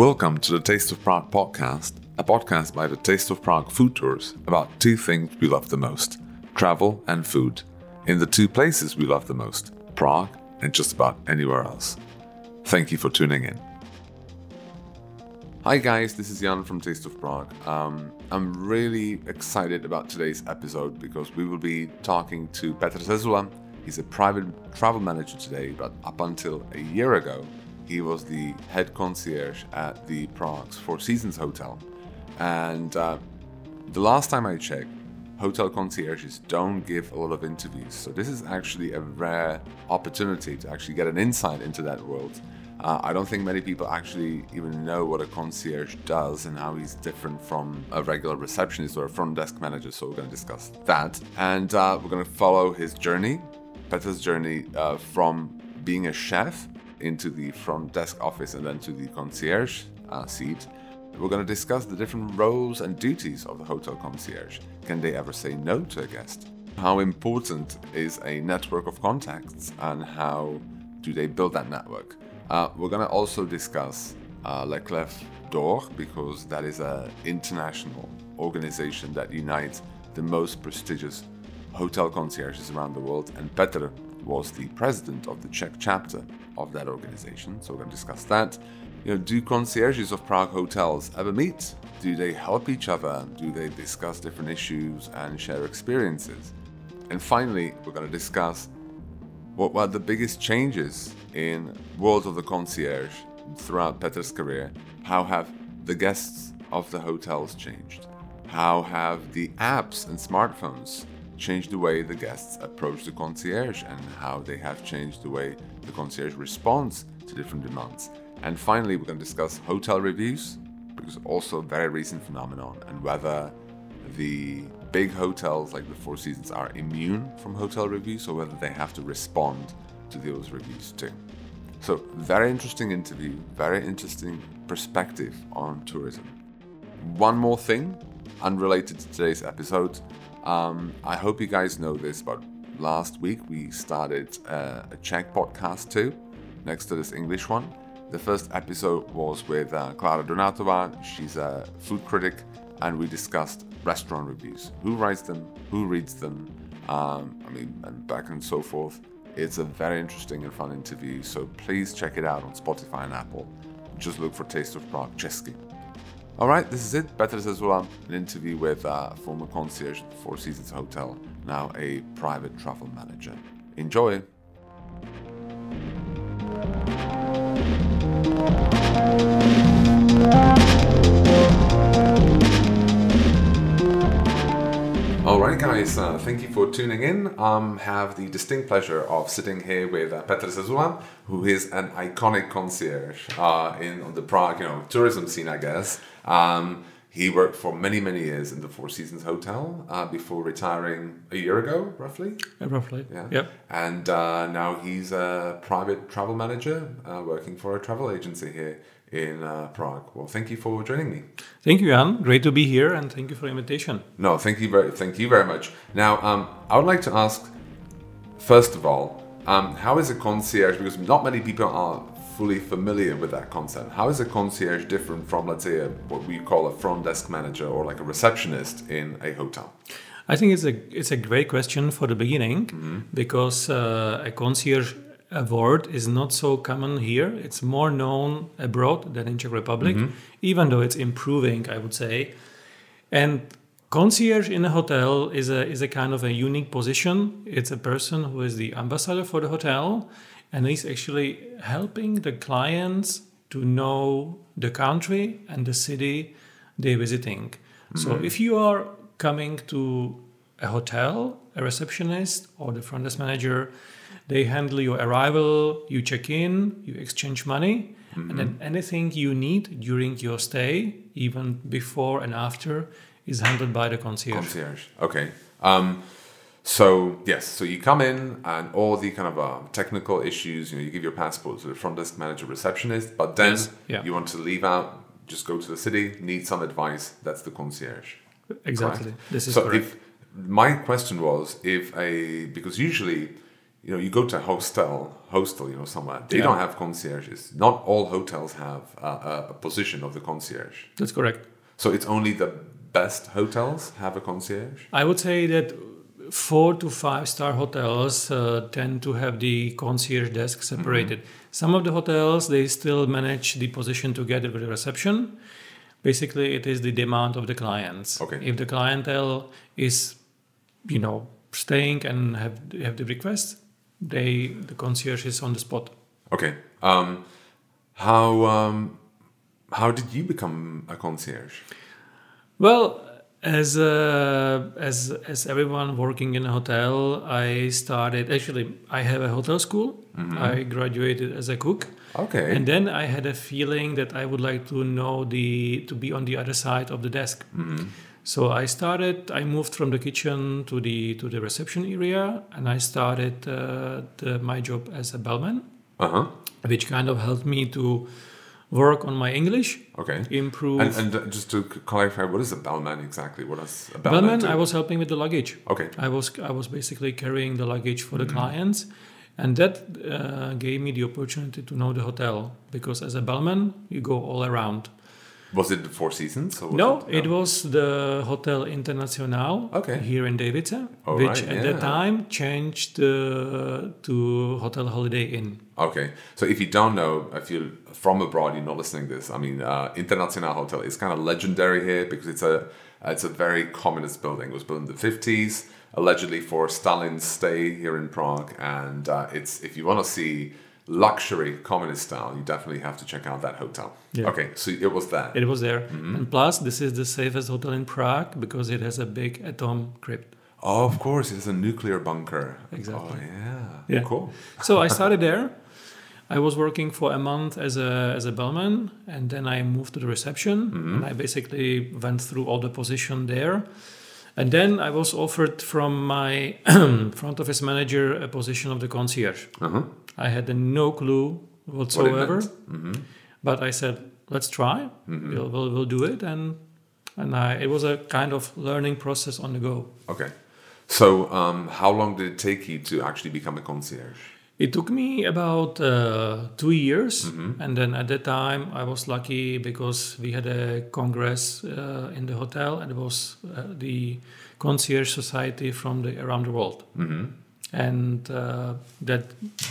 Welcome to the Taste of Prague podcast, a podcast by the Taste of Prague food tours about two things we love the most travel and food, in the two places we love the most Prague and just about anywhere else. Thank you for tuning in. Hi, guys, this is Jan from Taste of Prague. Um, I'm really excited about today's episode because we will be talking to Petr Zezula. He's a private travel manager today, but up until a year ago, he was the head concierge at the Prague's Four Seasons Hotel. And uh, the last time I checked, hotel concierges don't give a lot of interviews. So this is actually a rare opportunity to actually get an insight into that world. Uh, I don't think many people actually even know what a concierge does and how he's different from a regular receptionist or a front desk manager. So we're going to discuss that. And uh, we're going to follow his journey, Petr's journey uh, from being a chef into the front desk office and then to the concierge uh, seat, we're going to discuss the different roles and duties of the hotel concierge. Can they ever say no to a guest? How important is a network of contacts and how do they build that network? Uh, we're going to also discuss uh, Les Clefs d'Or because that is an international organization that unites the most prestigious hotel concierges around the world, and Petr was the president of the Czech chapter of that organization. So we're going to discuss that. You know, do concierges of Prague hotels ever meet? Do they help each other? Do they discuss different issues and share experiences? And finally, we're going to discuss what were the biggest changes in world of the concierge throughout Petr's career. How have the guests of the hotels changed? How have the apps and smartphones changed the way the guests approach the concierge and how they have changed the way the concierge responds to different demands. And finally, we're going to discuss hotel reviews, because also a very recent phenomenon, and whether the big hotels like the Four Seasons are immune from hotel reviews or whether they have to respond to those reviews too. So, very interesting interview, very interesting perspective on tourism. One more thing, unrelated to today's episode. Um, I hope you guys know this, but last week we started uh, a Czech podcast too, next to this English one. The first episode was with uh, Klara Donatova. She's a food critic, and we discussed restaurant reviews. Who writes them? Who reads them? Um, I mean, and back and so forth. It's a very interesting and fun interview, so please check it out on Spotify and Apple. Just look for Taste of Prague Česky. All right, this is it. Better Petr Zezula, an interview with uh, former concierge at the Four Seasons Hotel, now a private travel manager. Enjoy. Guys, uh, thank you for tuning in. Um, have the distinct pleasure of sitting here with uh, Petr Zezula, who is an iconic concierge uh, in on the Prague, you know, tourism scene, I guess. Um, he worked for many, many years in the Four Seasons Hotel uh, before retiring a year ago, roughly. Yeah, roughly. Yeah. Yep. And uh, now he's a private travel manager uh, working for a travel agency here in uh, Prague. Well, thank you for joining me. Thank you, Jan. Great to be here, and thank you for the invitation. No, thank you very, thank you very much. Now, um, I would like to ask, first of all, um, how is a concierge? Because not many people are fully familiar with that concept. How is a concierge different from, let's say, a, what we call a front desk manager or like a receptionist in a hotel? I think it's a it's a great question for the beginning mm-hmm. because uh, a concierge word is not so common here. It's more known abroad than in Czech Republic, mm-hmm. even though it's improving, I would say. And concierge in a hotel is a is a kind of a unique position. It's a person who is the ambassador for the hotel, and he's actually helping the clients to know the country and the city they're visiting. Mm-hmm. So if you are coming to a hotel, a receptionist or the front desk manager, they handle your arrival, you check in, you exchange money, mm-hmm. and then mm-hmm. anything you need during your stay, even before and after, is handled by the concierge. Concierge. Okay. Um, so yes, so you come in and all the kind of uh, technical issues, you know, you give your passport to the front desk manager, receptionist, but then yes. yeah. you want to leave out, just go to the city, need some advice. That's the concierge. Exactly. Correct? This is so correct. If, my question was if a because usually you know, you go to a hostel, hostel, you know, somewhere. They Yeah. don't have concierges. Not all hotels have a, a position of the concierge. That's correct. So it's only the best hotels have a concierge. I would say that four to five star hotels uh, tend to have the concierge desk separated. Some of the hotels they still manage the position together with the reception. Basically, it is the demand of the clients. Okay. If the clientele is, you know, staying and have have the request, they the concierge is on the spot. Okay. Um, how um, how did you become a concierge? Well, as uh, as as everyone working in a hotel, I started. Actually, I have a hotel school. I graduated as a cook, Okay. and then I had a feeling that I would like to know the to be on the other side of the desk. So I started. I moved from the kitchen to the to the reception area, and I started uh, the, my job as a bellman, uh huh. which kind of helped me to work on my English, Okay. improve. And, and uh, just to clarify, what is a bellman exactly? What does a bellman, bellman, do? I was helping with the luggage. Okay. I was I was basically carrying the luggage for the Mm-hmm. clients, and that uh, gave me the opportunity to know the hotel because as a bellman you go all around. Was it the Four Seasons? No, it was the Hotel International Okay. here in Dejvice, All which right, at that time changed uh, to Hotel Holiday Inn. Okay, so if you don't know, if you're from abroad, you're not listening to this. I mean, uh, International Hotel is kind of legendary here because it's a it's a very communist building. It was built in the fifties, allegedly for Stalin's stay here in Prague, and uh, it's if you want to see luxury communist style, you definitely have to check out that hotel. Yeah. Okay, so it was that. It was there, Mm-hmm. and plus this is the safest hotel in Prague because it has a big atom crypt. oh, of course, it's a nuclear bunker. Exactly. Oh yeah. Yeah. Cool. So I started there. I was working for a month as a as a bellman, and then I moved to the reception, and I basically went through all the position there. And then I was offered from my front office manager a position of the concierge. Uh-huh. I had no clue whatsoever, meant. but I said, "Let's try. We'll, we'll we'll do it." And and I, it was a kind of learning process on the go. Okay. So, um, how long did it take you to actually become a concierge? It took me about uh, two years, Mm-hmm. and then at that time I was lucky because we had a congress uh, in the hotel, and it was uh, the concierge society from the around the world, Mm-hmm. and uh, that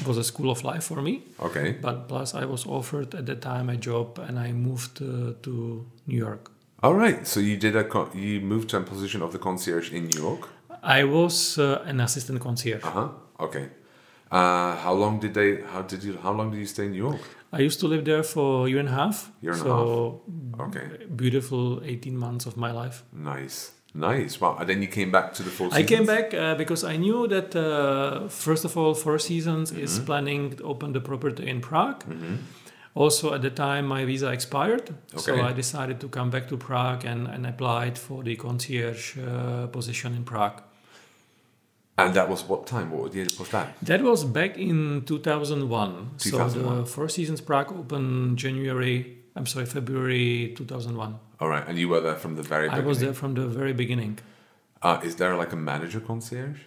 was a school of life for me. Okay. But plus, I was offered at that time a job, and I moved uh, to New York. All right. So you did a con- you moved to a position of the concierge in New York. I was uh, an assistant concierge. Uh huh. Okay. Uh, how long did they? How did you? How long did you stay in New York? I used to live there for a year and a half. Year and a so Okay. beautiful 18 months of my life. Nice. Nice. Wow. And then you came back to the Four I came back uh, because I knew that uh, first of all, Four Seasons Mm-hmm. is planning to open the property in Prague. Also, at the time, my visa expired, so I decided to come back to Prague and, and applied for the concierge uh, position in Prague. And that was what time? What year was that? That was back in 2001. So 2001. the Four Seasons Prague opened January. I'm sorry, February 2001. All right. And you were there from the very beginning? I was there from the very beginning. Uh, is there like a manager concierge?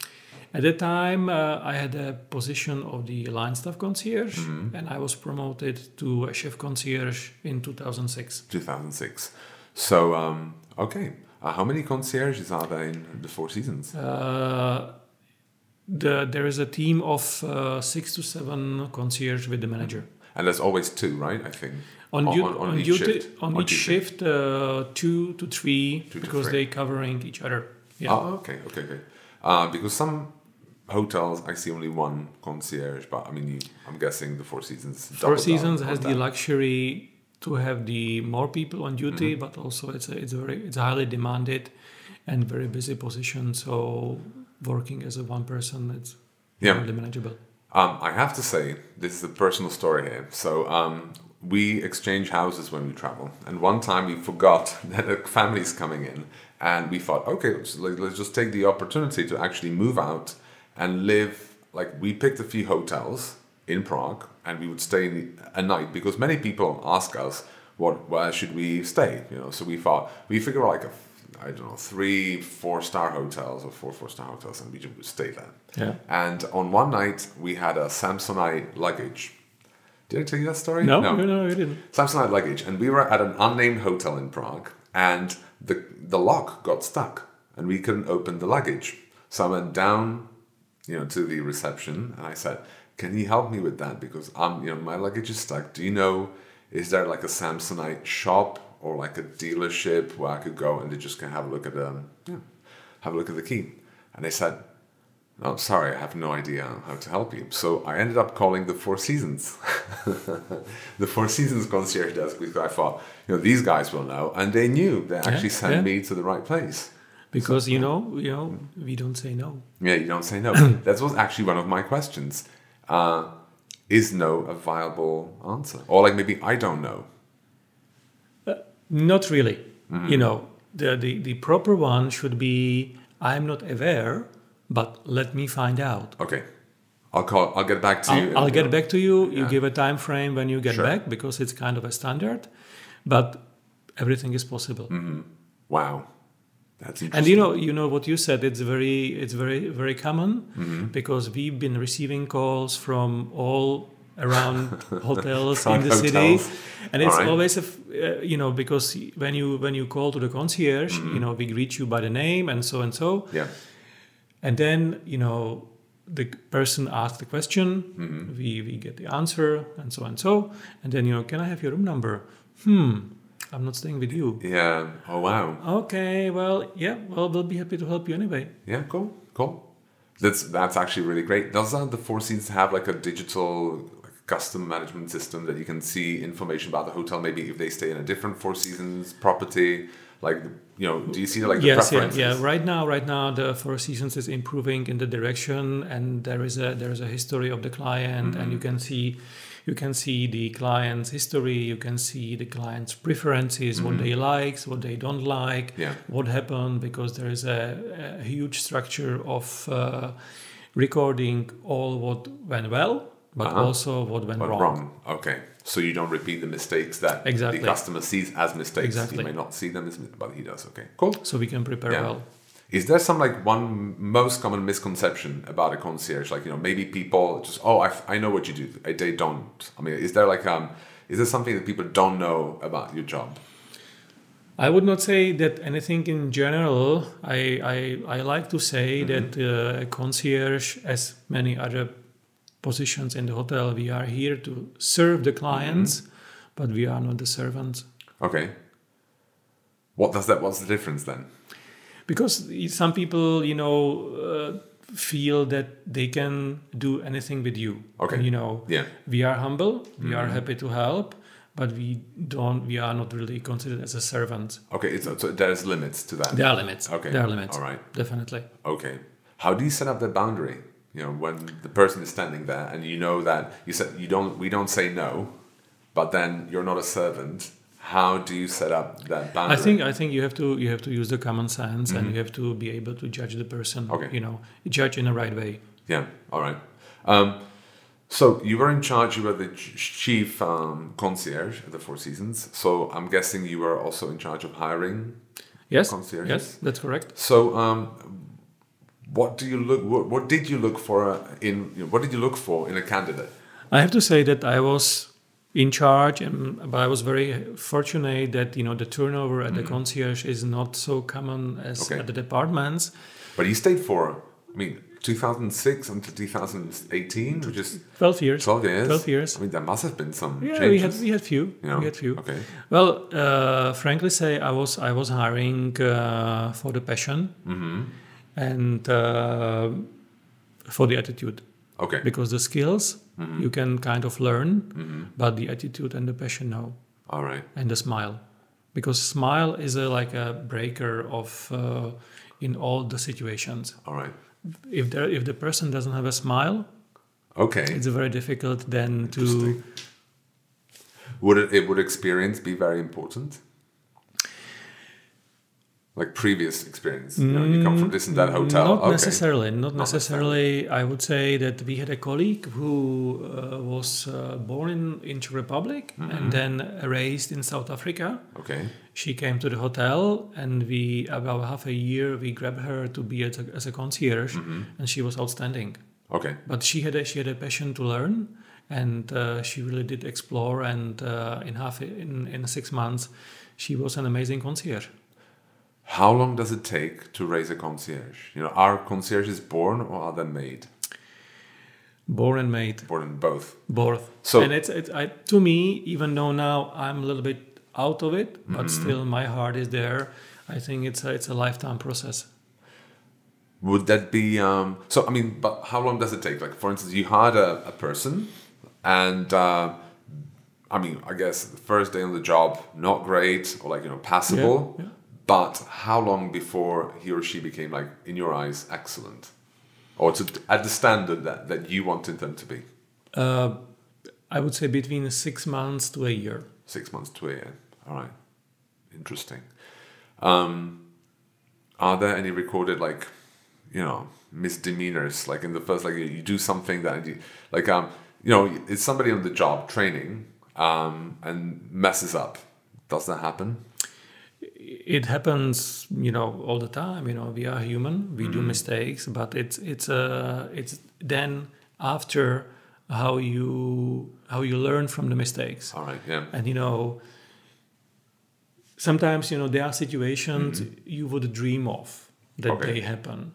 At that time, uh, I had a position of the line staff concierge, Mm-hmm. and I was promoted to a chef concierge in 2006. 2006. So um, okay. Uh, how many concierges are there in the Four Seasons? Uh, the, there is a team of uh, six to seven concierge with the manager. And there's always two, right? I think. On, On- on- on each duty, shift. on each shift, uh, two to three, Two because three. they covering each other. Yeah. Oh, okay, okay, okay. Uh, because some hotels I see only one concierge, but I mean, you, I'm guessing the Four Seasons. Four Seasons has the luxury to have the more people on duty, Mm-hmm. but also it's a, it's a very it's a highly demanded and very busy position. So working as a one person, it's Yeah. hardly manageable. Um, I have to say, this is a personal story here. So um, we exchange houses when we travel, and one time we forgot that a family is coming in, and we thought, okay, let's, let's just take the opportunity to actually move out and live. Like we picked a few hotels in Prague, and we would stay in the, a night because many people ask us, what where should we stay? You know, so we thought we figure like a I don't know three four star hotels or four four star hotels, and we just stayed there. Yeah. And on one night we had a Samsonite luggage. Did I tell you that story? No, no, no, you didn't. Samsonite luggage, and we were at an unnamed hotel in Prague, and the the lock got stuck, and we couldn't open the luggage. So I went down, you know, to the reception, and I said, "Can you help me with that? Because I'm, you know, my luggage is stuck. Do you know, is there like a Samsonite shop or like a dealership where I could go and they just can have a look at um, yeah, have a look at the key?" And they said, "No, sorry, I have no idea how to help you." So I ended up calling the Four Seasons, the Four Seasons concierge desk because I thought, you know, these guys will know, and they knew. They actually sent yeah. me to the right place. Because you know, you know, we don't say no. Yeah, you don't say no. that was actually one of my questions. Uh, is no a viable answer? Or like maybe I don't know. Not really. You know, the, the the proper one should be I'm not aware, but let me find out. Okay. I'll call I'll get back to you. I'll, I'll get back to you. You Yeah. give a time frame when you get Sure. back because it's kind of a standard, but everything is possible. Wow. That's interesting. And you know, you know what you said. It's very, it's very, very common Mm-hmm. because we've been receiving calls from all around hotels in the city, and it's right. always a, f- uh, you know, because when you when you call to the concierge, Mm-hmm. you know, we greet you by the name and so and so, Yeah. and then you know the person asks the question, Mm-hmm. we we get the answer, and so and so, and then you know, can I have your room number? Hmm, I'm not staying with you. Yeah. Oh wow. Okay, well, yeah, well, we'll be happy to help you anyway. Yeah, cool. Cool. That's that's actually really great. Does uh, the Four Seasons have like a digital custom management system that you can see information about the hotel? Maybe if they stay in a different Four Seasons property, like you know, do you see like the yes, yeah, preferences? yeah. Right now, right now, the Four Seasons is improving in the direction, and there is a there is a history of the client, and you Mm-hmm. can see, you can see the client's history, you can see the client's preferences, what they likes, what they don't like, Mm-hmm. Yeah. what happened, because there is a, a huge structure of uh, recording all what went well, but Uh-huh. also what went wrong. wrong. Okay. So you don't repeat the mistakes that Exactly. the customer sees as mistakes. Exactly. You may not see them but he does. Okay. Cool. So we can prepare Yeah. well. Is there some like one most common misconception about a concierge? Like you know maybe people just oh I, f- I know what you do. They don't. I mean, is there like um is there something that people don't know about your job? I would not say that anything in general. I I, I like to say that uh, a concierge, as many other positions in the hotel, we are here to serve the clients, but we are not the servants. Okay. What does that? What's the difference then? Because some people, you know, uh, feel that they can do anything with you. Okay. You know, Yeah. we are humble. We are happy to help, but we don't. We are not really considered as a servant. Okay. It's, so there's limits to that. There are limits. Okay. There are limits. All right. Definitely. Okay. How do you set up that boundary? You know, when the person is standing there and you know that you said you don't we don't say no, but then you're not a servant. How do you set up that boundary? I think I think you have to you have to use the common sense and you have to be able to judge the person. Mm-hmm. Okay. You know, judge in the right way. Yeah. All right. Um, so you were in charge. You were the chief um, concierge at the Four Seasons. So I'm guessing you were also in charge of hiring. Yes. Concierges? Yes, that's correct. So um, what do you look? What, what did you look for in? You know, what did you look for in a candidate? I have to say that I was in charge, and but I was very fortunate that you know the turnover at the concierge is not so common as. Okay. at the departments. But you stayed for, I mean, 2006 until 2018, which is Twelve years. 12 years. 12 years. I mean, there must have been some Yeah, changes. we had we had few. you know? We had few. Okay. Well, uh, frankly, say I was I was hiring uh, for the passion Mm-hmm. And uh, for the attitude Okay. because the skills Mm-hmm. you can kind of learn, but the attitude and the passion no, All right. and the smile because smile is a, like a breaker of uh, in all the situations. All right. If there if the person doesn't have a smile, Okay. it's very difficult then to Would it, it would experience be very important? Like previous experience. You, know, you come from this and that hotel. Mm, Not okay. necessarily. Not, Not necessarily. I would say that we had a colleague who uh, was uh, born in, in Czech Republic Mm-hmm. and then raised in South Africa, Okay. she came to the hotel, and we about half a year we grabbed her to be as a, as a concierge, and she was outstanding. Okay. But she had a, she had a passion to learn, and uh, she really did explore. And uh, in half in in six months, she was an amazing concierge. How long does it take to raise a concierge? You know, are concierges born or are they made? Born and made. Born and both. both. So- and it's, it's I, to me, even though now I'm a little bit out of it, but Mm-hmm. still my heart is there. I think it's a, it's a lifetime process. Would that be um, so? I mean, but how long does it take? Like, for instance, you hired a, a person, and uh, I mean, I guess the first day on the job, not great or like you know passable. Yeah, yeah. But how long before he or she became like, in your eyes, excellent, or to at the standard that, that you wanted them to be? Uh, I would say between six months to a year. Six months to a year. All right, interesting. Um, are there any recorded like, you know, misdemeanors? Like in the first, like you do something that, you, like, um, you know, it's somebody on the job training, um, and messes up. Does that happen? It happens, you know, all the time. You know, we are human. We Mm-hmm. do mistakes, but it's it's uh, it's then after how you how you learn from the mistakes. All right, yeah. and you know sometimes you know there are situations you would dream of that. Okay. they happen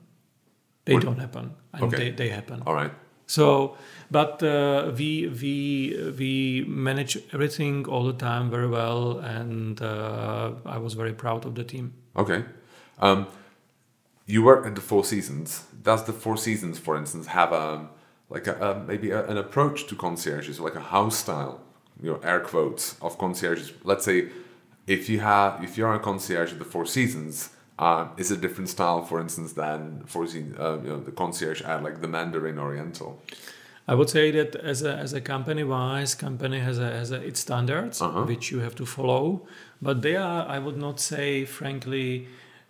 they Would- don't happen and Okay. they, they happen All right. So but uh, we we we manage everything all the time very well and uh, i was very proud of the team Okay. Um, you work at the Four Seasons. Does the Four Seasons, for instance, have a like a, a maybe a, an approach to concierges, like a house style, you know, air quotes of concierges? Let's say if you have if you're a concierge at the Four Seasons, uh, is a different style, for instance, than Four Seasons, uh, you know, the concierge at like the Mandarin Oriental? I would say that as a, as a company wise, company has a, has a, its standards Uh-huh. which you have to follow, but they are I would not say frankly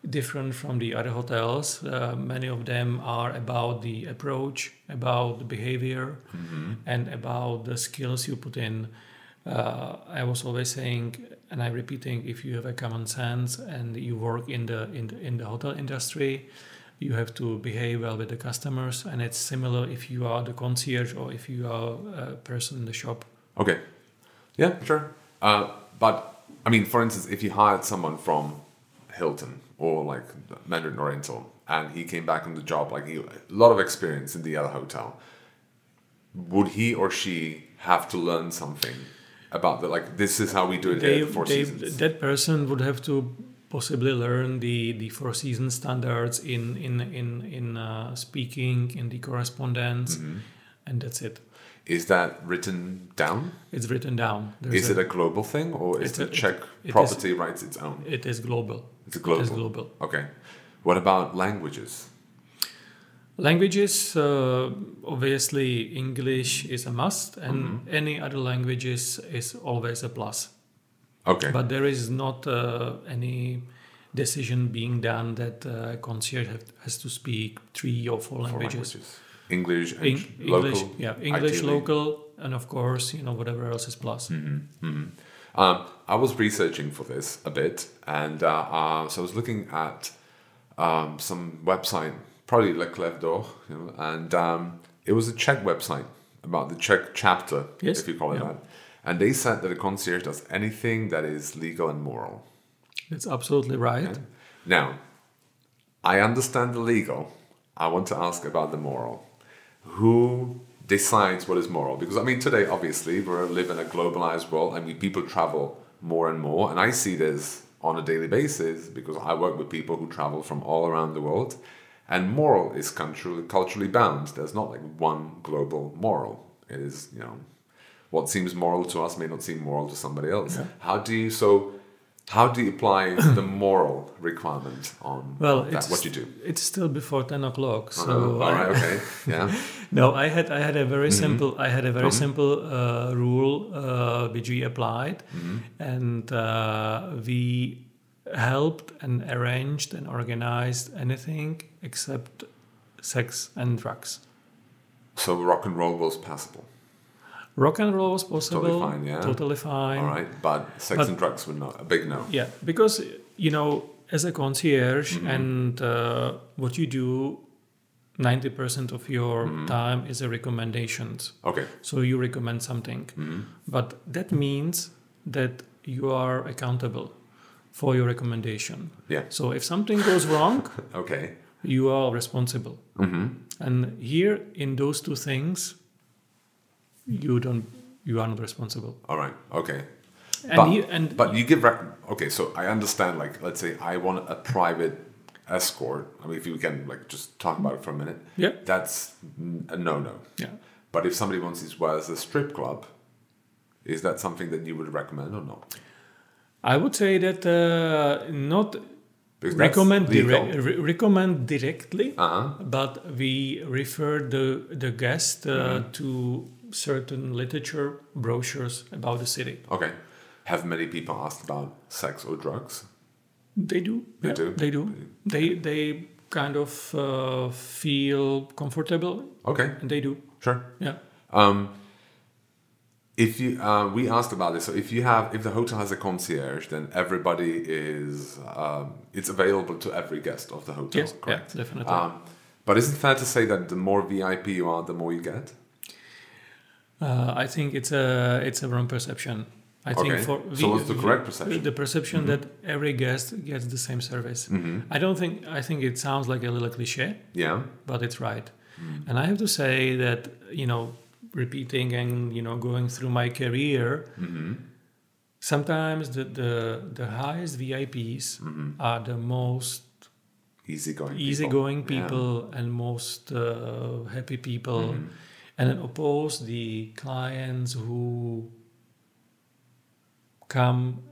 different from the other hotels. Uh, many of them are about the approach, about the behavior, and about the skills you put in. Uh, I was always saying, and I'm repeating, if you have a common sense and you work in the in the, in the hotel industry, you have to behave well with the customers, and it's similar if you are the concierge or if you are a person in the shop. Okay. Yeah, sure. Uh, but I mean, for instance, if you hired someone from Hilton or like Mandarin Oriental, and he came back on the job, like he, a lot of experience in the other hotel, would he or she have to learn something about the like? This is how we do it They, at Four they, Seasons. that person would have to possibly learn the the Four Seasons standards in in in in uh, speaking, in the correspondence, Mm-hmm. and that's it. Is that written down? It's written down. There's Is it a global thing, or is the a- Czech it is- property writes its own? It is global. It's a global. is global. Okay. What about languages? Languages, uh, obviously, English is a must, and Mm-hmm. any other languages is always a plus. Okay. But there is not uh, any decision being done that uh, concierge have, has to speak three or four Four languages. English and Eng- local. English, yeah, English, ideally. local, and of course, you know, whatever else is plus. Um, I was researching for this a bit, and uh, uh, so I was looking at um, some website, probably Les Clefs d'Or, you know, and um, it was a Czech website about the Czech chapter, Yes, if you call it yeah. that. And they said that a concierge does anything that is legal and moral. That's absolutely right. Now, I understand the legal. I want to ask about the moral. Who decides what is moral? Because I mean, today obviously we live in a globalized world, and we people travel more and more, and I see this on a daily basis because I work with people who travel from all around the world. And moral is culturally culturally bound. There's not like one global moral. It is, you know, what seems moral to us may not seem moral to somebody else. How do you so? How do you apply the moral requirement on Well, that, what you do? It's still before ten o'clock, so all right, okay, yeah, No, I had I had a very Mm-hmm. simple I had a very simple uh, rule uh, which we applied, Mm-hmm. and uh, we helped and arranged and organized anything except sex and drugs. so rock and roll was passable. Rock and roll was possible. Totally fine, yeah. Totally fine. All right, but sex But- and drugs were not a big no. Yeah, because you know, as a concierge Mm-hmm. and uh, what you do, ninety percent of your Mm-hmm. time is a recommendations. Okay. So you recommend something, Mm-hmm. but that means that you are accountable for your recommendation. Yeah. So if something goes wrong, Okay. you are responsible. Mm-hmm. And here, in those two things, you don't, you are not responsible. All right. Okay. And but, he- and but you give rec- okay. So I understand. Like, let's say I want a private escort. I mean, if you can like just talk about it for a minute. Yeah. That's a no-no. yeah. But if somebody wants to well as a strip club, is that something that you would recommend or not? I would say that uh, not Because recommend direct, re- recommend directly, Uh-huh. but we refer the the guest uh, Mm-hmm. to certain literature brochures about the city. Okay. Have many people asked about sex or drugs? They do. They yeah, do? They do. They they kind of uh, feel comfortable, Okay. and they do. Sure. Yeah. Um, if you, uh, we asked about this. So if you have, if the hotel has a concierge, then everybody is, um, it's available to every guest of the hotel. Yes. Correct. Yeah. Definitely. Um, but is it fair to say that the more VIP you are, the more you get? Uh, I think it's a it's a wrong perception. I Okay. think for So what's the correct perception? Mm-hmm. The perception that every guest gets the same service. I don't think. I think it sounds like a little cliche, Yeah. but it's right. Mm. And I have to say that you know, repeating and you know, going through my career, Mm-hmm. sometimes the the the highest VIPs Mm-hmm. are the most Easygoing. easygoing people. Yeah. and most uh, happy people, Mm-hmm. and then oppose the clients who come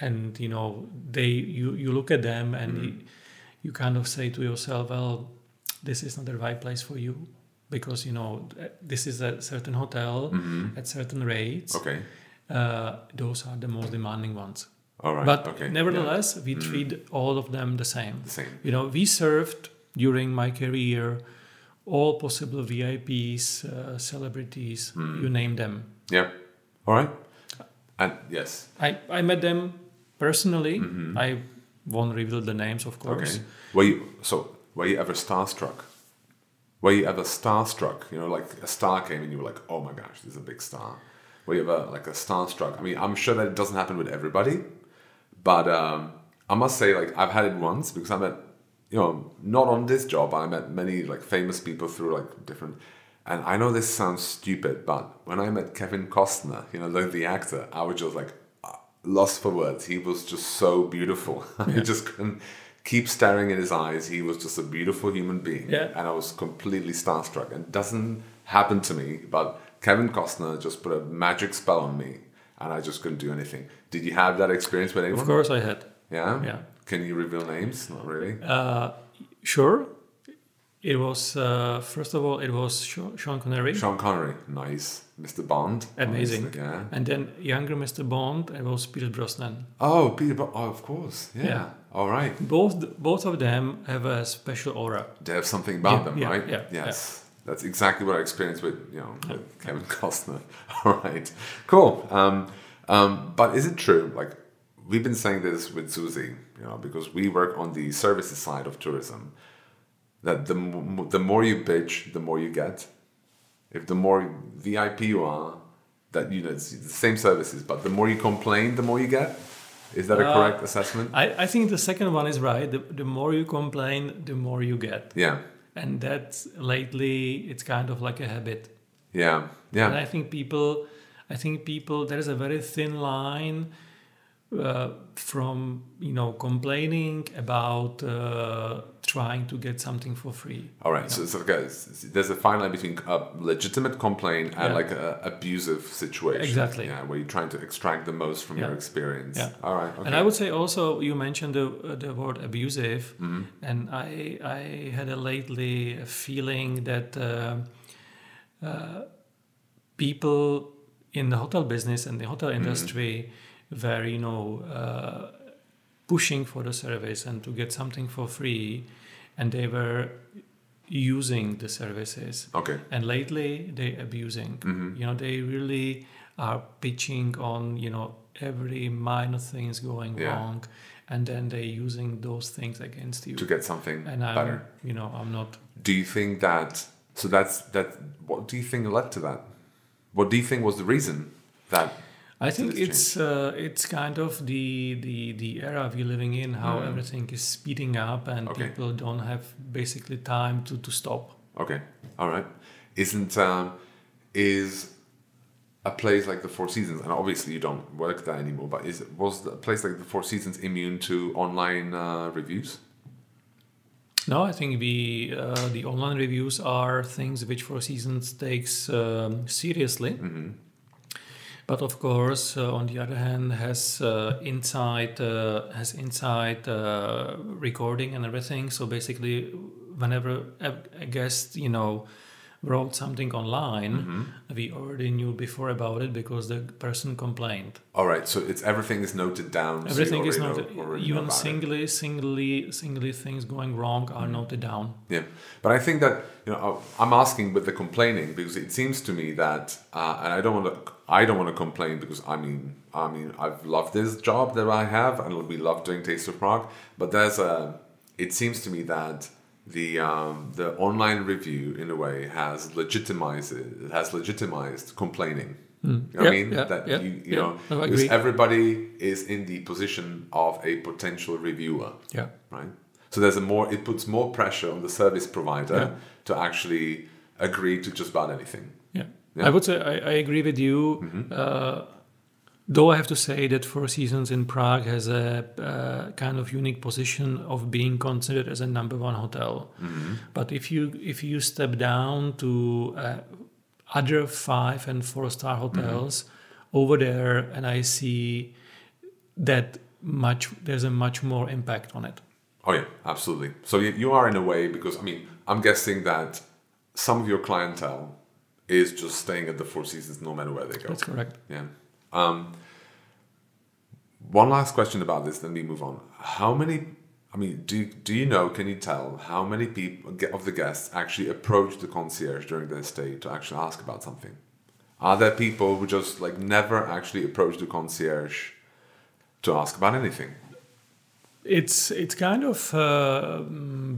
and you know they you you look at them and Mm-hmm. you, you kind of say to yourself, well, this is not the right place for you because you know this is a certain hotel at certain rates. Mm-hmm. Okay. Uh, those are the most demanding ones. All right. But okay. nevertheless, we treat all of them the same. The same. You know, we served during my career all possible VIPs, uh, celebrities, Hmm. you name them. Yeah. All right. And yes. I, I met them personally. I won't reveal the names, of course. Mm-hmm. Okay. Were you so? Were you ever starstruck? Were you ever starstruck? You know, like a star came and you were like, "Oh my gosh, this is a big star." Were you ever like a starstruck? I mean, I'm sure that it doesn't happen with everybody, but um, I must say, like, I've had it once because I met, you know, not on this job. I met many like famous people through like different. And I know this sounds stupid, but when I met Kevin Costner, you know, the, the actor, I was just like uh, lost for words. He was just so beautiful. I just couldn't keep staring in his eyes. He was just a beautiful human being. Yeah. And I was completely starstruck. And it doesn't happen to me, but Kevin Costner just put a magic spell on me and I just couldn't do anything. Did you have that experience with anyone? Of course, I had. Yeah? Yeah. Can you reveal names? Not really. Uh, sure. It was, uh, first of all, it was Sean Connery. Sean Connery, nice. Mr. Bond, Amazing. obviously, Yeah. And then younger Mr. Bond, it was Peter Brosnan. Oh, Peter. Oh, of course. Yeah. Yeah. All right. Both both of them have a special aura. They have something about Yeah, them, yeah, right? yeah, Yes. That's exactly what I experienced with you know with Kevin Costner. All right. Cool. Um, um, but is it true? Like we've been saying this with Susie, you know, because we work on the services side of tourism. That the the more you bitch, the more you get. If the more VIP you are, that you know it's the same services, but the more you complain, the more you get. Is that a Uh, correct assessment? I, I think the second one is right. The, the more you complain, the more you get. Yeah. And that's lately, it's kind of like a habit. Yeah. Yeah. And I think people, I think people, there is a very thin line uh, from, you know, complaining about uh, trying to get something for free. All right, so, so okay, there's a fine line between a legitimate complaint and Yeah. like a abusive situation. Exactly. Yeah, where you're trying to extract the most from your experience. Yeah. All right. Okay. And I would say also you mentioned the uh, the word abusive, Mm-hmm. and I I had a lately a feeling that uh, uh, people in the hotel business and the hotel Mm-hmm. Were you know uh, pushing for the service and to get something for free, and they were using the services. Okay. And lately they abusing. Mm-hmm. You know, they really are pitching on, you know, every minor things going Yeah. wrong and then they using those things against you. To get something and I'm better. you know, I'm not Do you think that? So that's that. What do you think led to that? What do you think was the reason that? I think it's uh, it's kind of the the the era we're living in, how everything is speeding up and Mm. Okay. people don't have basically time to, to stop. Okay, all right. Isn't um, is a place like the Four Seasons, and obviously you don't work there anymore, but is was a place like the Four Seasons immune to online uh, reviews? No, I think the uh, the online reviews are things which Four Seasons takes um, seriously. Mm-hmm. But of course, uh, on the other hand, has uh, inside uh, has inside recording and everything. So basically, whenever a guest, you know, wrote something online, Mm-hmm. we already knew before about it because the person complained. All right, so it's everything is noted down. so Everything is noted. know- even about it. singly, singly, singly things going wrong Mm-hmm. are noted down. Yeah, but I think that you know I'm asking with the complaining because it seems to me that, uh, and I don't want to, I don't want to complain because I mean, I mean, I've loved this job that I have, and we love doing Taste of Prague. But there's a, it seems to me that the um, the online review in a way has legitimized it has legitimized complaining. You know what I mean yeah, that yeah, you you know No, because everybody is in the position of a potential reviewer Yeah. right? So there's a more it puts more pressure on the service provider Yeah. to actually agree to just about anything. Yeah. Yeah. I would say I, I agree with you. Uh, though I have to say that Four Seasons in Prague has a uh, kind of unique position of being considered as a number one hotel. But if you if you step down to uh, other five and four star hotels over there, and I see that much there's a much more impact on it. Oh yeah, absolutely. So you, you are in a way because I mean I'm guessing that some of your clientele is just staying at the Four Seasons no matter where they go. That's correct. Yeah. Um, one last question about this, then we move on. How many? I mean, do do you know? Can you tell how many people of the guests actually approach the concierge during their stay to actually ask about something? Are there people who just like never actually approach the concierge to ask about anything? It's it's kind of uh,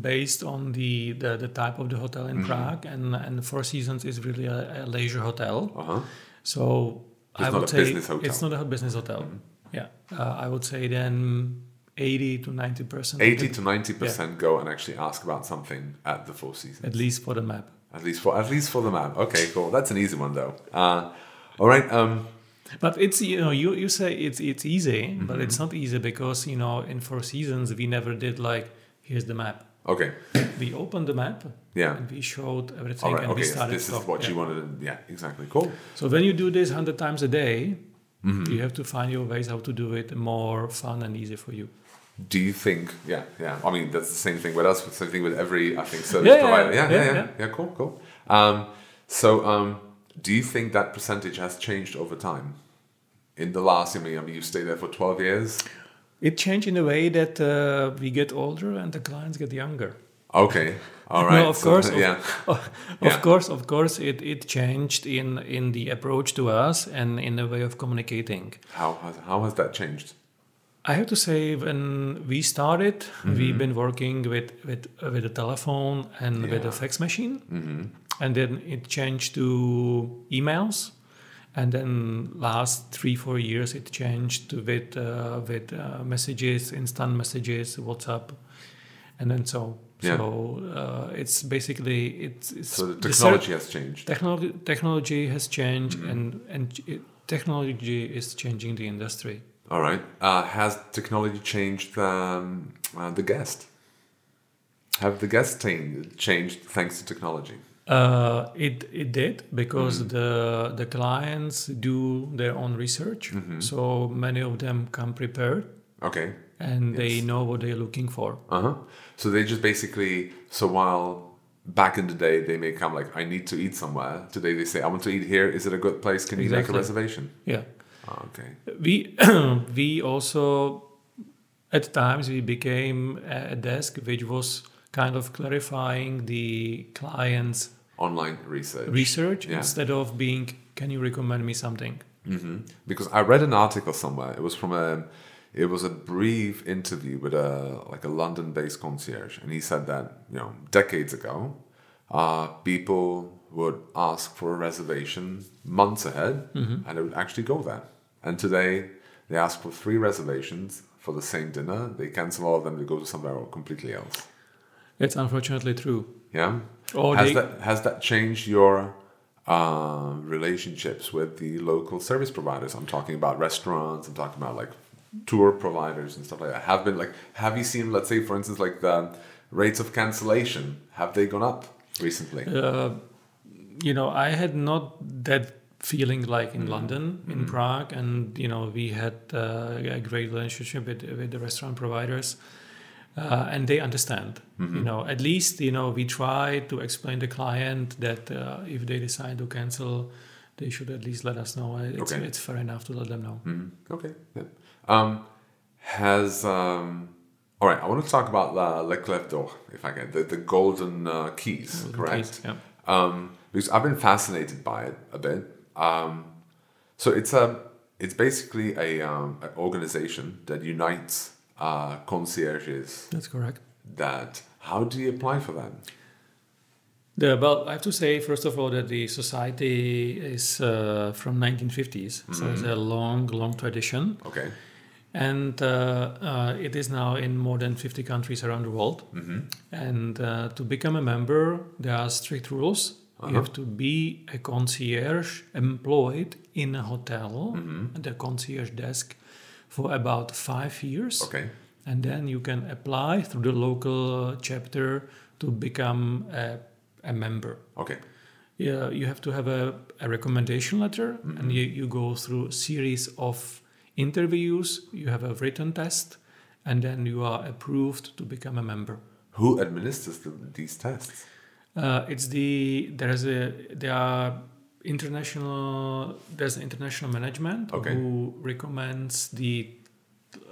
based on the, the, the type of the hotel Mm-hmm. in Prague, and and Four Seasons is really a, a leisure hotel. Uh huh. So It's I not would a say business hotel. Mm-hmm. it's not a business hotel. Yeah, uh, I would say then eighty to ninety percent. Eighty to ninety percent go and actually ask about something at the Four Seasons. at least for the map. At least for at least for the map. Okay, cool. That's an easy one though. Uh, all right. Um, But it's you know you, you say it's it's easy, Mm-hmm. but it's not easy because you know in Four Seasons we never did like here's the map. Okay. We opened the map Yeah. and we showed everything All right. and Okay. we started. this is what Yeah. you wanted. To, yeah. Exactly. Cool. So when you do this hundred times a day, Mm-hmm. you have to find your ways how to do it more fun and easy for you. Do you think? Yeah. Yeah. I mean, that's the same thing with us. Same thing with every I think service Yeah, yeah, provider. Yeah. Yeah. yeah, Yeah. Yeah. Cool. Cool. Um, so, um, do you think that percentage has changed over time? In the last, I mean, I mean, you stayed there for twelve years. It changed in a way that uh, we get older and the clients get younger. Okay. All right. No, of So, course. Of, yeah. of Yeah. course, of course, it, it changed in in the approach to us and in the way of communicating. How has how has that changed? I have to say, when we started, Mm-hmm. we've been working with with uh, with a telephone and with Yeah. a fax machine, Mm-hmm. and then it changed to emails, and then last three four years it changed to with uh, with uh, messages, instant messages, WhatsApp, and then so Yeah. so uh, it's basically it's, it's So the the technology has changed. technology technology has changed Mm-hmm. and and it, technology is changing the industry. All right. Uh, has technology changed um, uh, the guest? Have the guest ta- changed thanks to technology? Uh, it it did because Mm-hmm. the the clients do their own research, Mm-hmm. so many of them come prepared Okay. and they know what they're looking for. Uh huh. So they just basically so while back in the day they may come like I need to eat somewhere. Today they say I want to eat here. Is it a good place? Can you make a reservation? Yeah, Oh, okay. we we also at times we became a desk which was kind of clarifying the client's Online research. research Yeah. instead of being, can you recommend me something? because I read an article somewhere. It was from a, it was a brief interview with a like a London-based concierge, and he said that you know decades ago, uh, people would ask for a reservation months ahead, and they would actually go there. And today, they ask for three reservations for the same dinner. They cancel all of them. They go to somewhere completely else. It's unfortunately true. Yeah. Has they- that has that changed your uh, relationships with the local service providers? I'm talking about restaurants. I'm talking about like tour providers and stuff like that. Have been like have you seen let's say for instance like the rates of cancellation have they gone up recently? Uh, you know, I had not that feeling like in London, in Prague, and you know, we had uh, a great relationship with, with the restaurant providers, uh, and they understand. Mm-hmm. You know, at least you know we try to explain the client that uh, if they decide to cancel, they should at least let us know. It's, Okay. it's fair enough to let them know. Mhm. Okay. Yeah. Um, has um, all right. I want to talk about the Les Clefs d'Or, if I can, the, the golden uh, keys, correct? Yeah. um, because I've been fascinated by it a bit. Um, so it's a it's basically a um, an organization that unites uh, concierges. That's correct. That how do you apply for that? The, well, I have to say first of all that the society is uh, from 1950s, so it's a long, long tradition. Okay. and uh, uh, it is now in more than 50 countries around the world. And uh, to become a member, there are strict rules. You have to be a concierge employed in a hotel at the concierge desk for about five years. Okay. And then you can apply through the local chapter to become a, a member. Okay. Yeah, you have to have a, a recommendation letter and you, you go through a series of interviews, you have a written test, and then you are approved to become a member. Who administers the, these tests? Uh, it's the there's a there are international there's international management Okay. who recommends the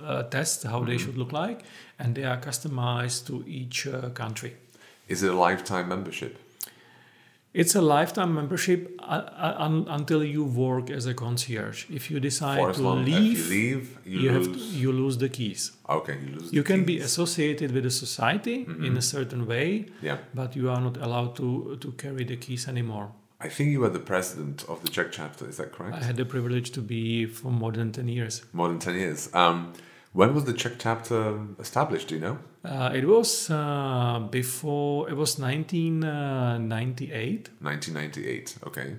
uh, tests how they should look like, and they are customized to each uh, country. Is it a lifetime membership? It's a lifetime membership uh, uh, un, until you work as a concierge. If you decide to leave, you leave, you, you, lose. have to, you lose the keys. okay, you lose. You can be associated with the society Mm-hmm. in a certain way, Yeah. but you are not allowed to to carry the keys anymore. I think you were the president of the Czech chapter. Is that correct? I had the privilege to be for more than ten years. More than ten years. Um, when was the Czech chapter established? Do you know? Uh, it was uh, before it was 1998 1998. Okay.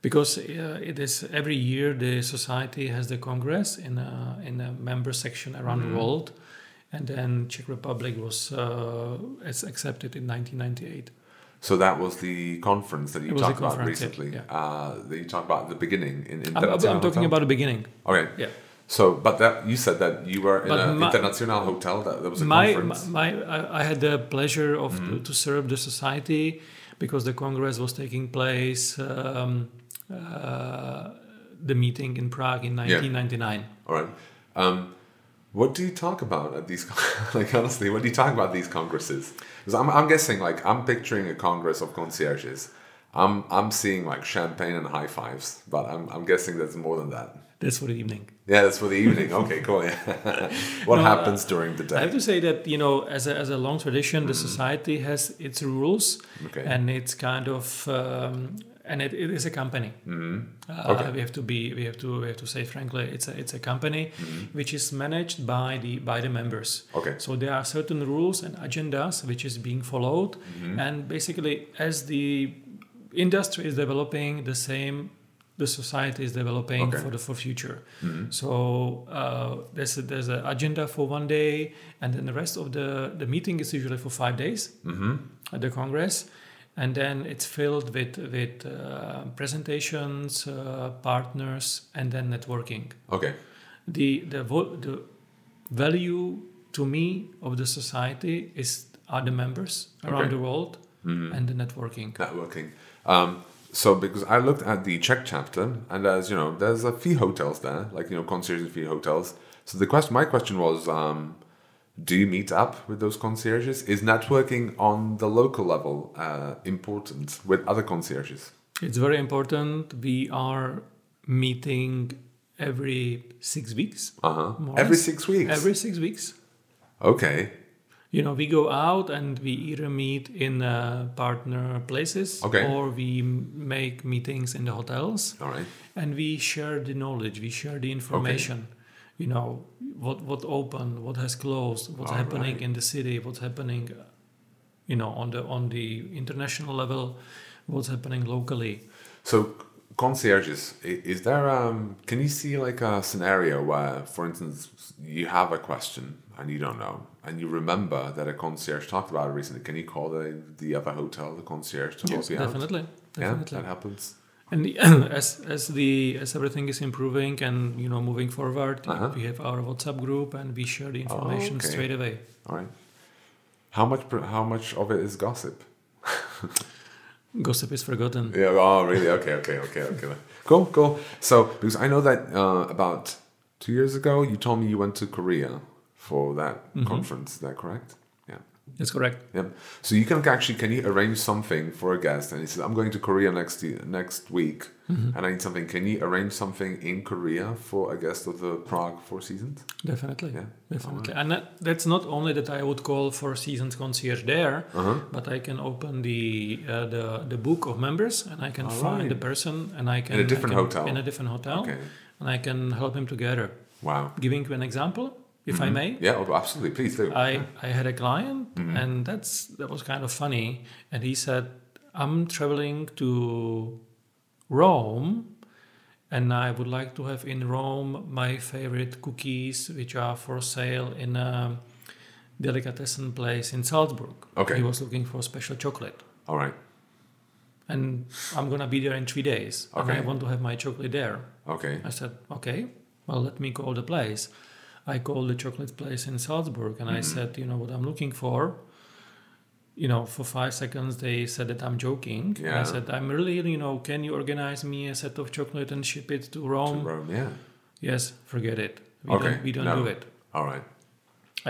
because uh, it is every year the society has the congress in a, in a member section around Mm-hmm. the world and then czech republic was uh, it's accepted in 1998 So that was the conference that you talked about yeah, recently. yeah. Uh, that you talked about at the beginning in i'm, I'm- I'm talking Hotel? about the beginning Okay. yeah So, but that you said that you were in an international hotel. That there was a my, conference. Mm-hmm. my, I had the pleasure of to serve the society because the congress was taking place um, uh, the meeting in prague in 1999 All right. Um, what do you talk about at these? like honestly, what do you talk about these congresses? Because I'm, I'm guessing like I'm picturing a congress of concierges. I'm I'm seeing like champagne and high fives, but I'm I'm guessing there's more than that. that's for the evening Yeah, that's for the evening. Okay, cool. Yeah. what No, happens during the day I have to say that you know, as a, as a long tradition, the society has its rules. Okay. and it's kind of um, and it, it is a company. Mm-hmm. Uh, Okay. We have to be we have to we have to say frankly, it's a it's a company Mm-hmm. which is managed by the by the members. Okay. So there are certain rules and agendas which is being followed, Mm-hmm. and basically as the industry is developing, the same the society is developing Okay. for the for future. Mm-hmm. So uh, there's a, there's an agenda for one day, and then the rest of the the meeting is usually for five days Mm-hmm. at the congress, and then it's filled with with uh, presentations, uh, partners, and then networking. Okay. The the vo- the value to me of the society is are the members around Okay. the world Mm-hmm. and the networking. networking. Um, so because I looked at the Czech chapter, and there's you know there's a few hotels there, like you know concierge fee hotels. So the question, my question was, um, do you meet up with those concierges? Is networking on the local level uh, important with other concierges? It's very important. We are meeting every six weeks. Uh huh. Every six weeks. Every six weeks. okay. You know, we go out and we either meet in uh, partner places Okay. or we make meetings in the hotels All right. and we share the knowledge, we share the information. Okay. You know, what what opened, what has closed, what's All happening right. in the city, what's happening, you know, on the on the international level, what's happening locally. So concierges, is there? Um, can you see like a scenario where, for instance, you have a question and you don't know, and you remember that a concierge talked about it recently? Can you call the the other hotel, the concierge, to Yes, help you out? definitely, Yeah, that happens. And the, as as the as everything is improving and you know moving forward, Uh-huh. we have our WhatsApp group and we share the information okay. straight away. All right. How much? How much of it is gossip? Gossip is forgotten. Yeah. Oh, really? Okay. Okay. Okay. Okay. Cool. Cool. So, because I know that uh, about two years ago, you told me you went to Korea for that Mhm. conference. Is that correct? That's correct. Yeah. So you can actually can you arrange something for a guest, and he says, "I'm going to Korea next next week, Mhm. and I need something." Can you arrange something in Korea for a guest of the Prague Four Seasons? Definitely. Yeah. Definitely. And that, that's not only that I would call Four Seasons concierge there, Uh huh. but I can open the uh, the the book of members and I can All find right. the person and I can in a different can- hotel? in a different hotel Okay. and I can help him together. Wow. Giving you an example, if I Mhm. may. Yeah. Oh, absolutely. Please do. I, I had a client Mhm. and that's that was kind of funny and he said I'm traveling to Rome and I would like to have in Rome my favorite cookies which are for sale in a delicatessen place in Salzburg. Okay. He was looking for special chocolate All right. and I'm going to be there in 3 days and I want to have my chocolate there. Okay. I said, okay, well, let me call the place. I called the chocolate place in Salzburg and I Mhm. said, you know, what I'm looking for. You know, for five seconds they said that I'm joking. Yeah. I said, I'm really, you know, can you organize me a set of chocolate and ship it to Rome? To Rome? Yeah. Yes, forget it. We Okay, don't, we don't no. do it. All right.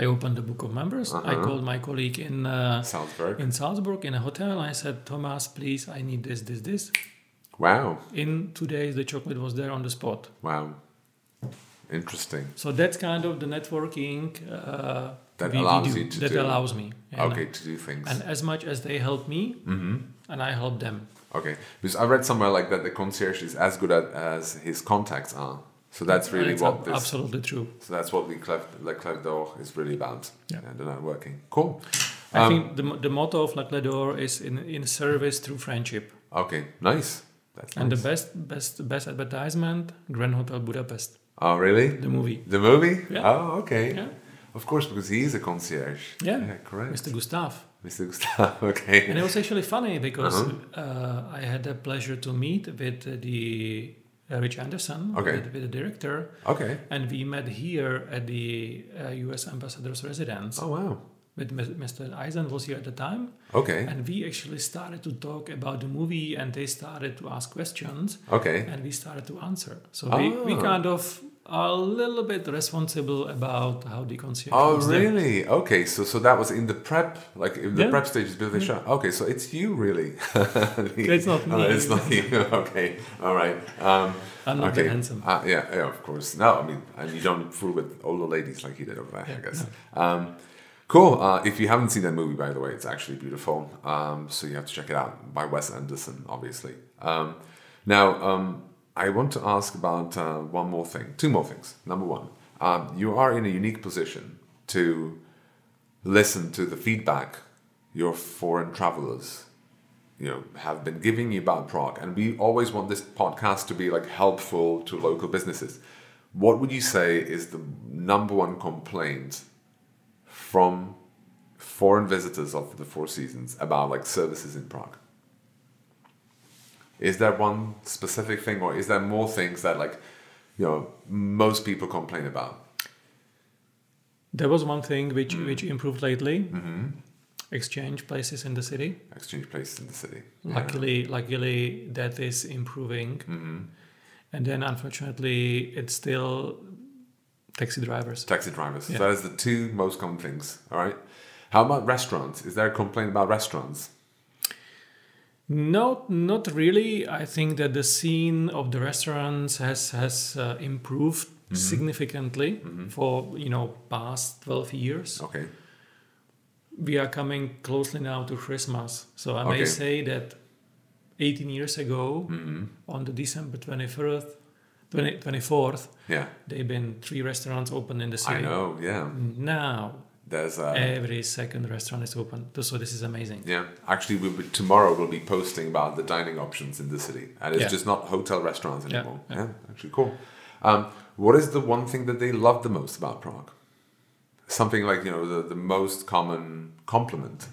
I opened the book of members. I Uh-huh. called my colleague in uh, Salzburg. in Salzburg in a hotel. And I said, Thomas, please, I need this, this, this. Wow. In two days, the chocolate was there on the spot. Wow. Interesting. So that's kind of the networking uh, That allows do. you to that do- allows me. Okay, to do things. And as much as they help me, mm-hmm. and I help them. Okay, because I read somewhere like that the concierge is as good at as his contacts are. So that's really what ab- this. absolutely true. So that's what the Clef, Les Clefs d'Or is really about. Yeah. And they're working. Cool. I Um, think the, the motto of Les Clefs d'Or is in, in service through friendship. Okay, nice. That's And nice. the best best best advertisement, Grand Hotel Budapest, Oh, really? the movie. The movie? Yeah. Oh, okay. Yeah. Of course, because he is a concierge. Yeah. Yeah, correct. Mr. Gustav. Mr. Gustav. okay. And it was actually funny because Uh-huh. uh, I had the pleasure to meet with uh, the uh, Rich Anderson, Okay. with, with the director, Okay. and we met here at the uh, U.S. ambassador's residence. Oh, wow. With Mr. Eisen was here at the time, Okay. and we actually started to talk about the movie, and they started to ask questions, Okay. and we started to answer. So we, we Ah. kind of a little bit responsible about how the concierge. Oh, was there. really? Okay, so so that was in the prep, like in the Yeah. prep stages before they shot. Okay, so it's you really. It's not Oh, me. it's not you. Okay, all right. Um, I'm not okay. handsome. Uh, yeah, yeah, of course. No, I mean, and you don't fool with older ladies like you did over there, I Yeah, guess. Um, cool. Uh, if you haven't seen that movie, by the way, it's actually beautiful. Um, so you have to check it out by Wes Anderson, obviously. Um, now, um, I want to ask about uh, one more thing, two more things. Number one, um, you are in a unique position to listen to the feedback your foreign travelers you know have been giving you about Prague, and we always want this podcast to be like helpful to local businesses. What would you say is the number one complaint from foreign visitors of the Four Seasons about like services in Prague? Is there one specific thing, or is there more things that like you know most people complain about? There was one thing which Mm. which improved lately: Mm-hmm. exchange places in the city. Exchange places in the city. Luckily, luckily that is improving. Mm-hmm. And then unfortunately, it's still taxi drivers. Taxi drivers. Yeah. So that is the two most common things. All right. How about restaurants? Is there a complaint about restaurants? No, not really. I think that the scene of the restaurants has has uh, improved Mm-hmm. significantly for you know past twelve years. Okay. We are coming closely now to Christmas, so I may Okay. say that 18 years ago, Mm-hmm. on the December 21st, 20, 24th, Yeah. there been three restaurants open in the city. I know. Yeah. Now There's uh, every second restaurant is open. So this is amazing. Yeah, actually, we will, tomorrow we'll be posting about the dining options in the city, and it's Yeah. just not hotel restaurants anymore. Yeah, yeah. actually, cool. Um, what is the one thing that they love the most about Prague? Something like you know the, the most common compliment.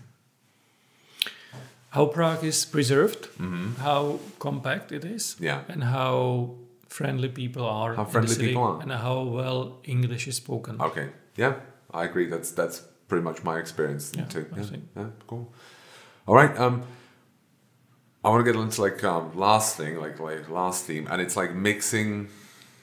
How Prague is preserved, how compact it is, Mm-hmm. Yeah. and how friendly people are. How in the friendly city, people are. and how well English is spoken. Okay, yeah, I agree. That's that's pretty much my experience Yeah, too. Yeah, yeah, cool. All right. Um, I want to get into like um, last thing, like like last theme, and it's like mixing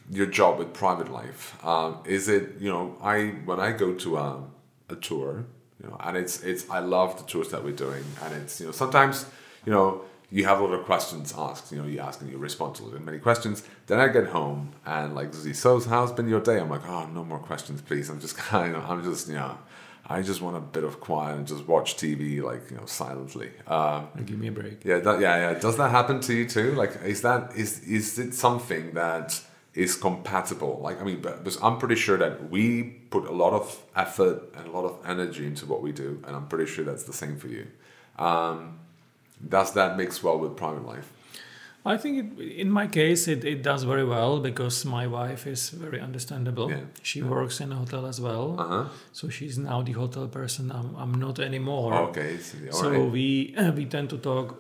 your job with private life. Um, is it you know I when I go to a, a tour, you know, and it's it's I love the tours that we're doing, and it's you know sometimes you know you have a lot of questions asked, you know you ask and you respond to many questions. Then I get home and like so how's been your day? I'm like oh no more questions please. I'm just kind of I'm just you know. I just want a bit of quiet and just watch TV like you know silently. Um, Give me a break. yeah, that, yeah, yeah. Does that happen to you too? Like, is that is is it something that is compatible? Like, I mean, but- because I'm pretty sure that we put a lot of effort and a lot of energy into what we do, and I'm pretty sure that's the same for you. Um, does that mix well with private life? I think it, in my case it, it does very well because my wife is very understandable. Yeah, She works in a hotel as well. Uh huh. So she's now the hotel person. I'm, I'm not anymore. Okay. So, right. we we tend to talk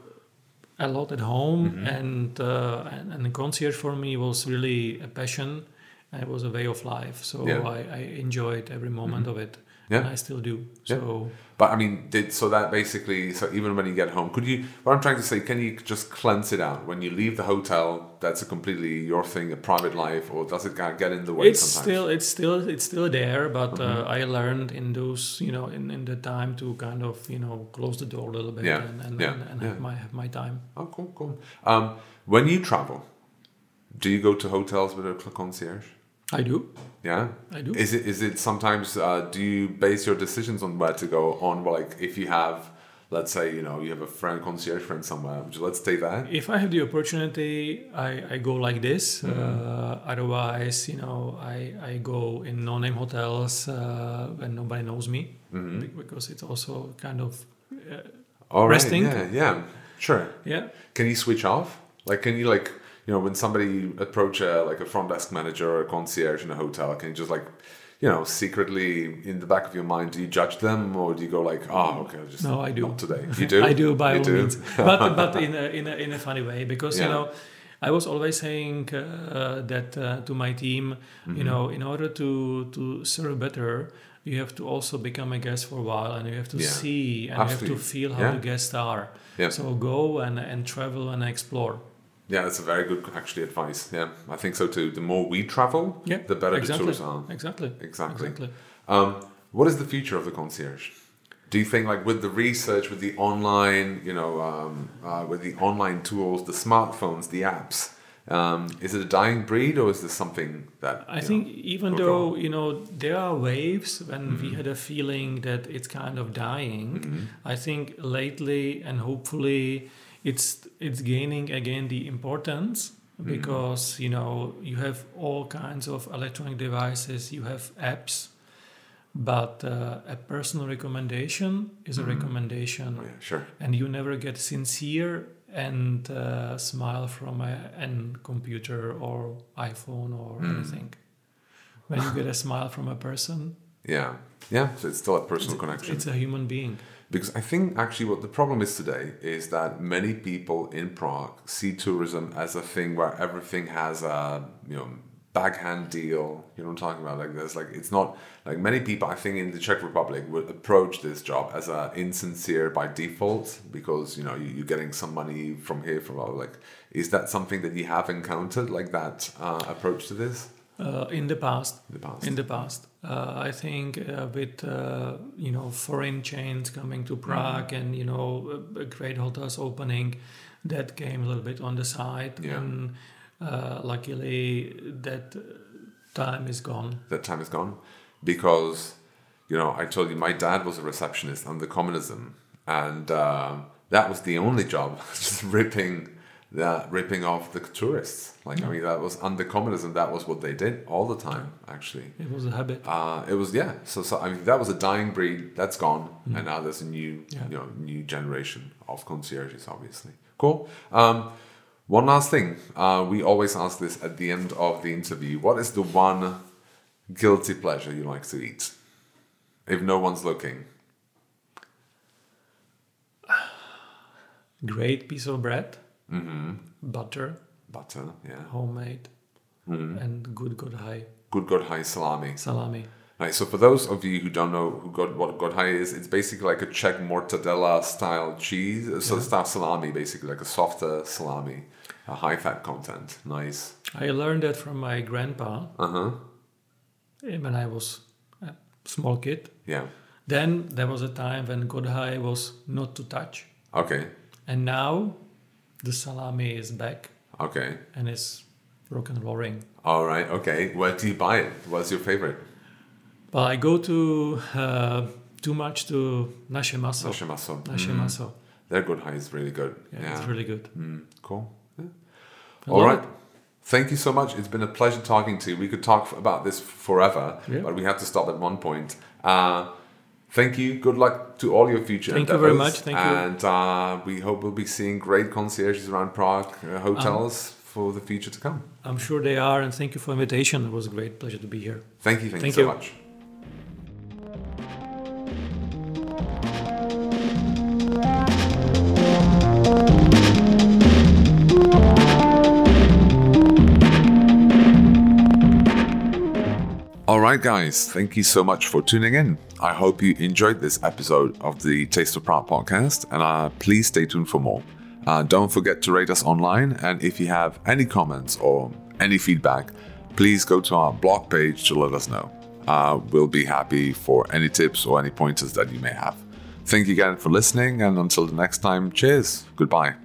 a lot at home, Mm-hmm. and, uh, and and the concierge for me was really a passion. It was a way of life. So Yeah. Mm-hmm. I, I enjoyed every moment of it. Yeah. And I still do. Yeah. So But I mean, did so that basically so even when you get home, could you? What I'm trying to say, can you just cleanse it out when you leave the hotel? That's a completely your thing, a private life, or does it kind of get in the way it's sometimes? still it's still it's still there but Mm-hmm. uh, i learned in those you know in, in the time to kind of you know close the door a little bit Yeah, and, and, yeah, and, and have my have my time Oh, cool, cool. Um, when you travel, do you go to hotels with a concierge? I do Yeah. i do Is it is it sometimes? Uh, do you base your decisions on where to go on? Like if you have, let's say, you know, you have a friend concierge friend somewhere. Would you let's stay there? if i have the opportunity i, I go like this Mm-hmm. uh, otherwise you know i, I go in no-name hotels uh, when nobody knows me Mm-hmm. because it's also kind of uh, All right. Resting? Yeah. Yeah. Sure. yeah Can you switch off? Like, can you like, you know, when somebody approach a like a front desk manager or a concierge in a hotel, can you just like, you know, secretly in the back of your mind, do you judge them or do you go like, oh, okay, just No, I do. not today. You do. I do by You all do? means, but but in a, in a in a funny way because Yeah. you know, I was always saying uh, that uh, to my team, Mm-hmm. you know, in order to to serve better, you have to also become a guest for a while, and you have to Yeah. see and you have to feel how Yeah. the guests are. Yeah. So go and and travel and explore. Yeah, that's a very good actually advice. Yeah, I think so too. The more we travel, Yeah, the better exactly. the tours are. Exactly. Exactly. Exactly. Um, what is the future of the concierge? Do you think, like, with the research, with the online, you know, um, uh, with the online tools, the smartphones, the apps, um, is it a dying breed, or is this something that I think know, even though grow? you know there are waves when Mm-hmm. we had a feeling that it's kind of dying, Mm-hmm. I think lately and hopefully it's it's gaining again the importance Mm-hmm. because you know you have all kinds of electronic devices, you have apps, but uh, a personal recommendation is a recommendation, Oh, yeah, sure. and you never get sincere and uh, smile from a an computer or iPhone or Hmm. anything. When you get a smile from a person, Yeah, yeah. So it's still a personal connection. it's a human being. Because I think actually what the problem is today is that many people in Prague see tourism as a thing where everything has a you know backhand deal. You know what I'm talking about? Like there's like it's not like many people I think in the Czech Republic would approach this job as a insincere by default because you know you, you're getting some money from here from like is that something that you have encountered like that uh, approach to this? Uh, in the past. In the past. In the past. Uh, I think uh, with uh, you know foreign chains coming to Prague Mm-hmm. and you know great hotels opening, that came a little bit on the side. Yeah. And uh, luckily, that time is gone. that time is gone because you know i told you my dad was a receptionist under communism and uh, that was the only job just ripping that ripping off the tourists. Like i mean that was under communism that was what they did all the time actually. It was a habit. uh, it was yeah. So, so i mean that was a dying breed. That's gone. And now there's a new Mm. Yeah. you know new generation of concierges obviously. Cool. Um, one last thing. Uh, we always ask this at the end of the interview. What is the one guilty pleasure you like to eat? If no one's looking. Great piece of bread, mm-hmm. butter, butter yeah homemade, Mm. and good gothaj good gothaj salami salami. Right, so for those of you who don't know who God, what gothaj is, it's basically like a Czech mortadella style cheese, so style salami, basically like a softer salami, a high fat content. Nice. I learned that from my grandpa Uh huh. eh, when I was a small kid. Yeah. Then there was a time when gothaj was not to touch, Okay. and now the salami is back Okay. and it's rock and rolling. All right. Okay. Where do you buy it? What's your favorite? But I go to uh, too much to Naše Maso. Naše maso. Naše Mm. Maso. Their gothaj is really good. Yeah, Yeah. it's really good. Mm, cool. Yeah. All right. Thank you so much. It's been a pleasure talking to you. We could talk about this forever, Yeah. but we have to stop at one point. Uh, thank you. Good luck to all your future Thank you very endeavors. much. Thank you. and uh, we hope we'll be seeing great concierges around Prague, uh, hotels for the future to come. I'm sure they are, and thank you for the invitation. It was a great pleasure to be here. Thank you. Thank, Thank you so you. much. Right, guys, thank you so much for tuning in. I hope you enjoyed this episode of the Taste of Prague podcast, and uh, please stay tuned for more. Uh, don't forget to rate us online, and if you have any comments or any feedback, please go to our blog page to let us know. Uh, we'll be happy for any tips or any pointers that you may have. Thank you again for listening, and until the next time, cheers. Goodbye.